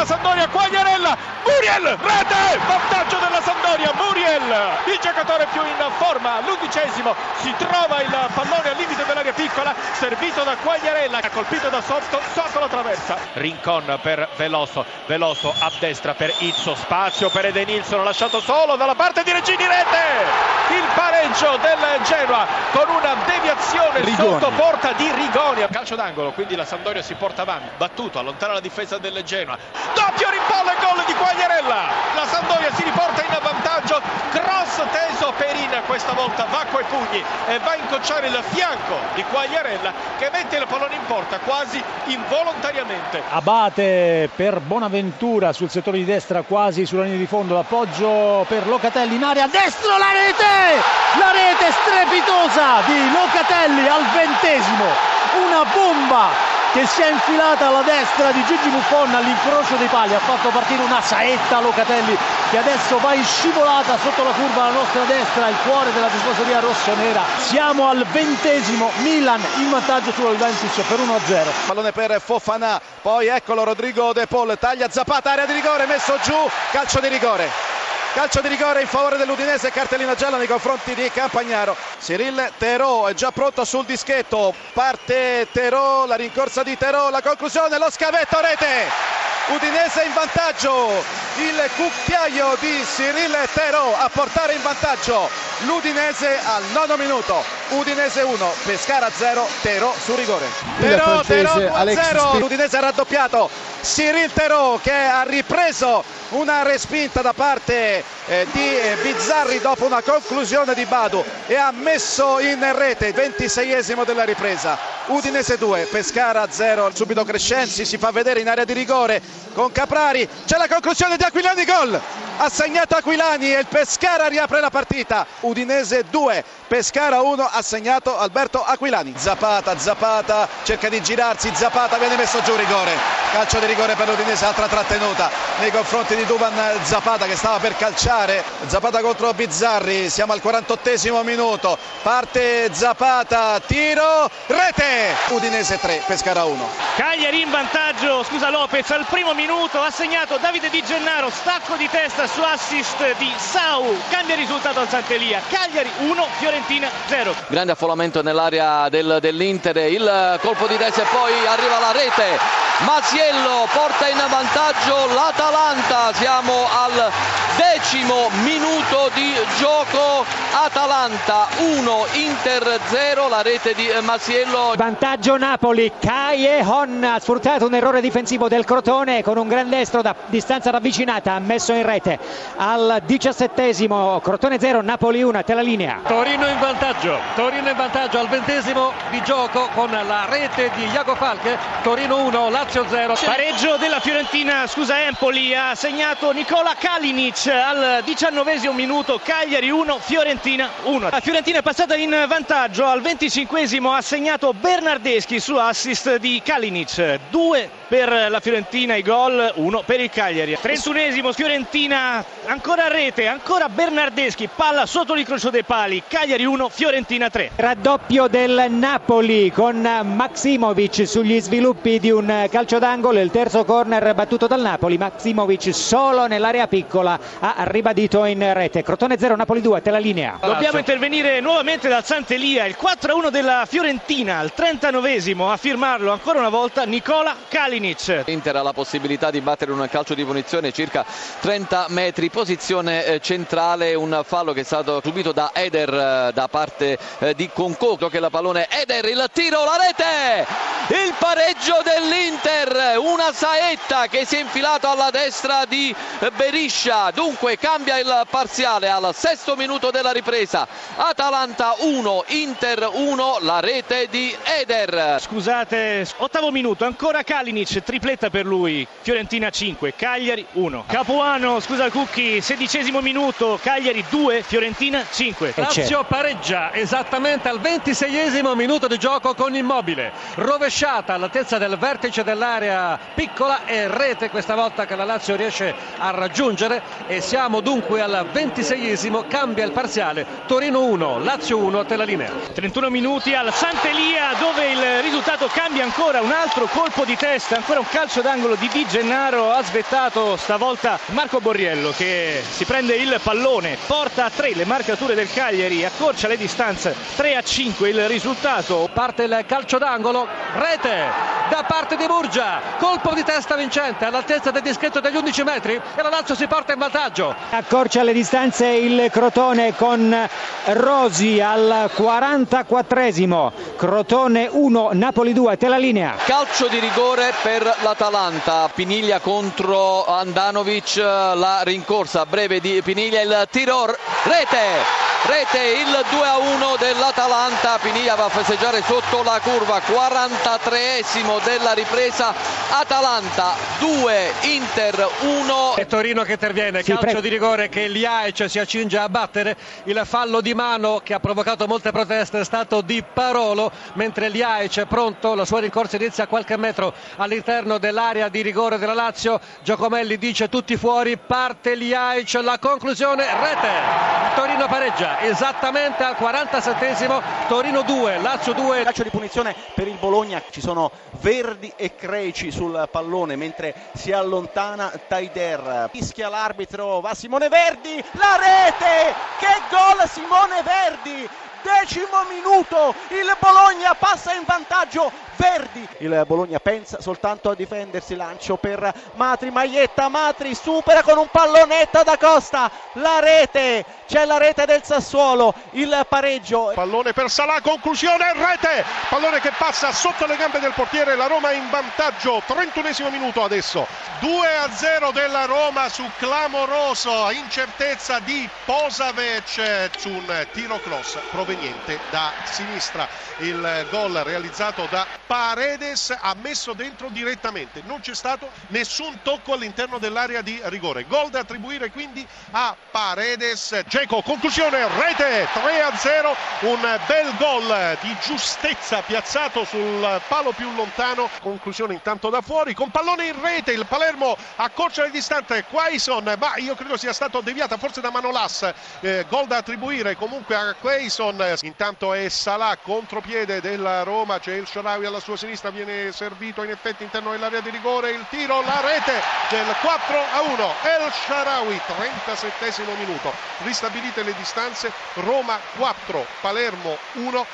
la Sandoria, Quagliarella, Muriel, rete, vantaggio della Sandoria, Muriel, il giocatore più in forma, l'undicesimo, si trova il pallone al limite dell'area piccola, servito da Quagliarella, colpito da sotto, sotto la traversa. Rincon per Veloso, Veloso a destra per Izzo, spazio per Edenilson, lasciato solo dalla parte di Regini, rete, il pareggio del Genoa con una deviazione Rigoni. sotto porta di Rigoni, calcio d'angolo, quindi la Sandoria si porta avanti, battuto, allontana la difesa del Genoa, doppio rimpallo e gol di Quagliarella, la Sandoria si riporta in vantaggio, cross teso Perin, questa volta va coi pugni e va a incocciare il fianco di Quagliarella che mette il pallone in porta quasi involontariamente. Abate per Bonaventura sul settore di destra quasi sulla linea di fondo l'appoggio per Locatelli in area destro la rete! La rete strepitosa di Locatelli al ventesimo. Una bomba che si è infilata alla destra di Gigi Buffon all'incrocio dei pali. Ha fatto partire una saetta Locatelli che adesso va in scivolata sotto la curva alla nostra destra il cuore della tifoseria rossonera. Siamo al ventesimo Milan in vantaggio sulla Juventus per 1-0 pallone per Fofana poi eccolo Rodrigo De Paul taglia Zapata area di rigore messo giù calcio di rigore calcio di rigore in favore dell'Udinese cartellina gialla nei confronti di Campagnaro. Cyril Terò è già pronto sul dischetto. Parte Terò la rincorsa di Terò la conclusione lo scavetto rete. Udinese in vantaggio. Il cucchiaio di Cyril Terò a portare in vantaggio l'Udinese al nono minuto. Udinese 1 Pescara 0 Terò su rigore. Terò Terò 2-0 l'Udinese ha raddoppiato. Cyril Terò che ha ripreso una respinta da parte eh, di eh, Bizzarri dopo una conclusione di Badu e ha messo in rete 26esimo della ripresa. Udinese 2 Pescara 0 subito Crescenzi si fa vedere in area di rigore con Caprari. C'è la conclusione di Aquilani gol! Ha segnato Aquilani e il Pescara riapre la partita. Udinese 2 Pescara 1 ha segnato Alberto Aquilani. Zapata Zapata cerca di girarsi Zapata viene messo giù rigore calcio di rigore per l'Udinese altra trattenuta nei confronti di Duvan Zapata che stava per calciare. Zapata contro Bizzarri siamo al 48esimo minuto. Parte Zapata tiro rete! Udinese 3 Pescara 1 Cagliari in vantaggio, scusa Lopez al primo minuto, ha segnato Davide Di Gennaro, stacco di testa su assist di Sau, cambia risultato al Sant'Elia, Cagliari 1, Fiorentina 0. grande affollamento nell'area del- dell'Inter, il colpo di testa e poi arriva la rete. Masiello porta in vantaggio l'Atalanta, siamo al decimo minuto di gioco, Atalanta 1, Inter 0, la rete di Masiello. Vantaggio Napoli, Caiejon ha sfruttato un errore difensivo del Crotone con un gran destro da distanza ravvicinata, ha messo in rete al diciassettesimo, Crotone 0, Napoli 1, te la linea. Torino in vantaggio, Torino in vantaggio al ventesimo di gioco con la rete di Iago Falche, Torino 1, Lazio 0. Pareggio della Fiorentina, scusa Empoli, ha segnato Nicola Kalinic al diciannovesimo minuto, Cagliari 1, Fiorentina 1. La Fiorentina è passata in vantaggio, al venticinquesimo ha segnato Bernardeschi su assist di Kalinic, 2 per la Fiorentina i gol, 1 per il Cagliari. 31esimo Fiorentina, ancora a rete, ancora Bernardeschi, palla sotto l'incrocio dei pali, Cagliari 1, Fiorentina 3. Raddoppio del Napoli con Maximovic sugli sviluppi di un calcio d'angolo, il terzo corner battuto dal Napoli, Maximovic solo nell'area piccola ha ribadito in rete. Crotone 0, Napoli 2, te la linea. Dobbiamo intervenire nuovamente dal Sant'Elia, il 4-1 della Fiorentina, al 39esimo a firmarlo ancora una volta Nicola Kalinic. Inter ha la possibilità di battere un calcio di punizione circa 30 metri, posizione eh, centrale, un fallo che è stato subito da Eder eh, da parte eh, di Concoclo che la pallone Eder, il tiro, la rete, il pareggio dell'Inter, una saetta che si è infilato alla destra di Beriscia, dunque cambia il parziale al sesto minuto della ripresa, Atalanta 1, Inter 1, la rete di Eder. Scusate, ottavo minuto, ancora Kalinic, tripletta per lui, Fiorentina 5, Cagliari 1. Capuano, scusa il Cucchi, sedicesimo minuto, Cagliari 2, Fiorentina 5. Lazio pareggia esattamente al 26esimo minuto di gioco con Immobile. Rovesciata all'altezza del vertice dell'area piccola e rete questa volta che la Lazio riesce a raggiungere e siamo dunque al 26esimo, cambia il parziale. Torino 1, Lazio 1, te la linea. 31 minuti al Sant'Elia dove il risultato cambia ancora, un altro colpo di testa, ancora un calcio d'angolo di Di Gennaro ha svettato stavolta Marco Borriello che si prende il pallone porta a 3 le marcature del Cagliari accorcia le distanze 3 a 5 il risultato. Parte il calcio d'angolo rete da parte di Murgia. Colpo di testa vincente all'altezza del dischetto degli 11 metri e la Lazio si porta in vantaggio. Accorcia le distanze il Crotone con Rosi al 44esimo Crotone 1 Napoli 2 te la linea. Calcio di rigore per l'Atalanta. Piniglia contro Andanovic la rincorsa breve di Piniglia il tiro rete rete il 2 a 1 dell'Atalanta. Piniglia va a festeggiare sotto la curva 43esimo della ripresa. Atalanta 2 Inter 1 e Torino che interviene Sì, calcio prego. di rigore che Liaic si accinge a battere. Il fallo di mano che ha provocato molte proteste è stato di Parolo mentre Liaic è pronto la sua rincorsa inizia a qualche metro all'interno dell'area di rigore della Lazio. Giocomelli dice tutti fuori parte Liaic la conclusione rete. Torino pareggia esattamente al 47esimo Torino 2 Lazio 2 calcio di punizione per il Bologna ci sono Verdi e Creci sul pallone mentre si allontana Taider. Fischia l'arbitro va Simone Verdi la rete! Che gol Simone Verdi! Decimo minuto il Bologna passa in vantaggio Verdi il Bologna pensa soltanto a difendersi lancio per Matri Maietta Matri supera con un pallonetto da Costa la rete c'è la rete del Sassuolo il pareggio Pallone per Salà, conclusione, rete! Pallone che passa sotto le gambe del portiere, la Roma in vantaggio, 31esimo minuto adesso. 2 a 0 della Roma su clamoroso incertezza di Posavec su un tiro cross proveniente da sinistra. Il gol realizzato da Paredes ha messo dentro direttamente, non c'è stato nessun tocco all'interno dell'area di rigore. Gol da attribuire quindi a Paredes. Geco, conclusione, rete 3 a 0, un bel gol di giustezza piazzato sul palo più lontano. Conclusione intanto da fuori, con pallone in rete, il Palermo accorcia le distanze. Quaison, ma io credo sia stato deviata forse da Manolas. Eh, gol da attribuire comunque a Quaison. Intanto è Salah, contropiede della Roma, c'è il Sharawi alla sua sinistra, viene servito in effetti interno dell'area di rigore. Il tiro, la rete del 4 a 1. El Sharawi, 37 minuto. Ristabilite le distanze, Roma 4, Palermo 1.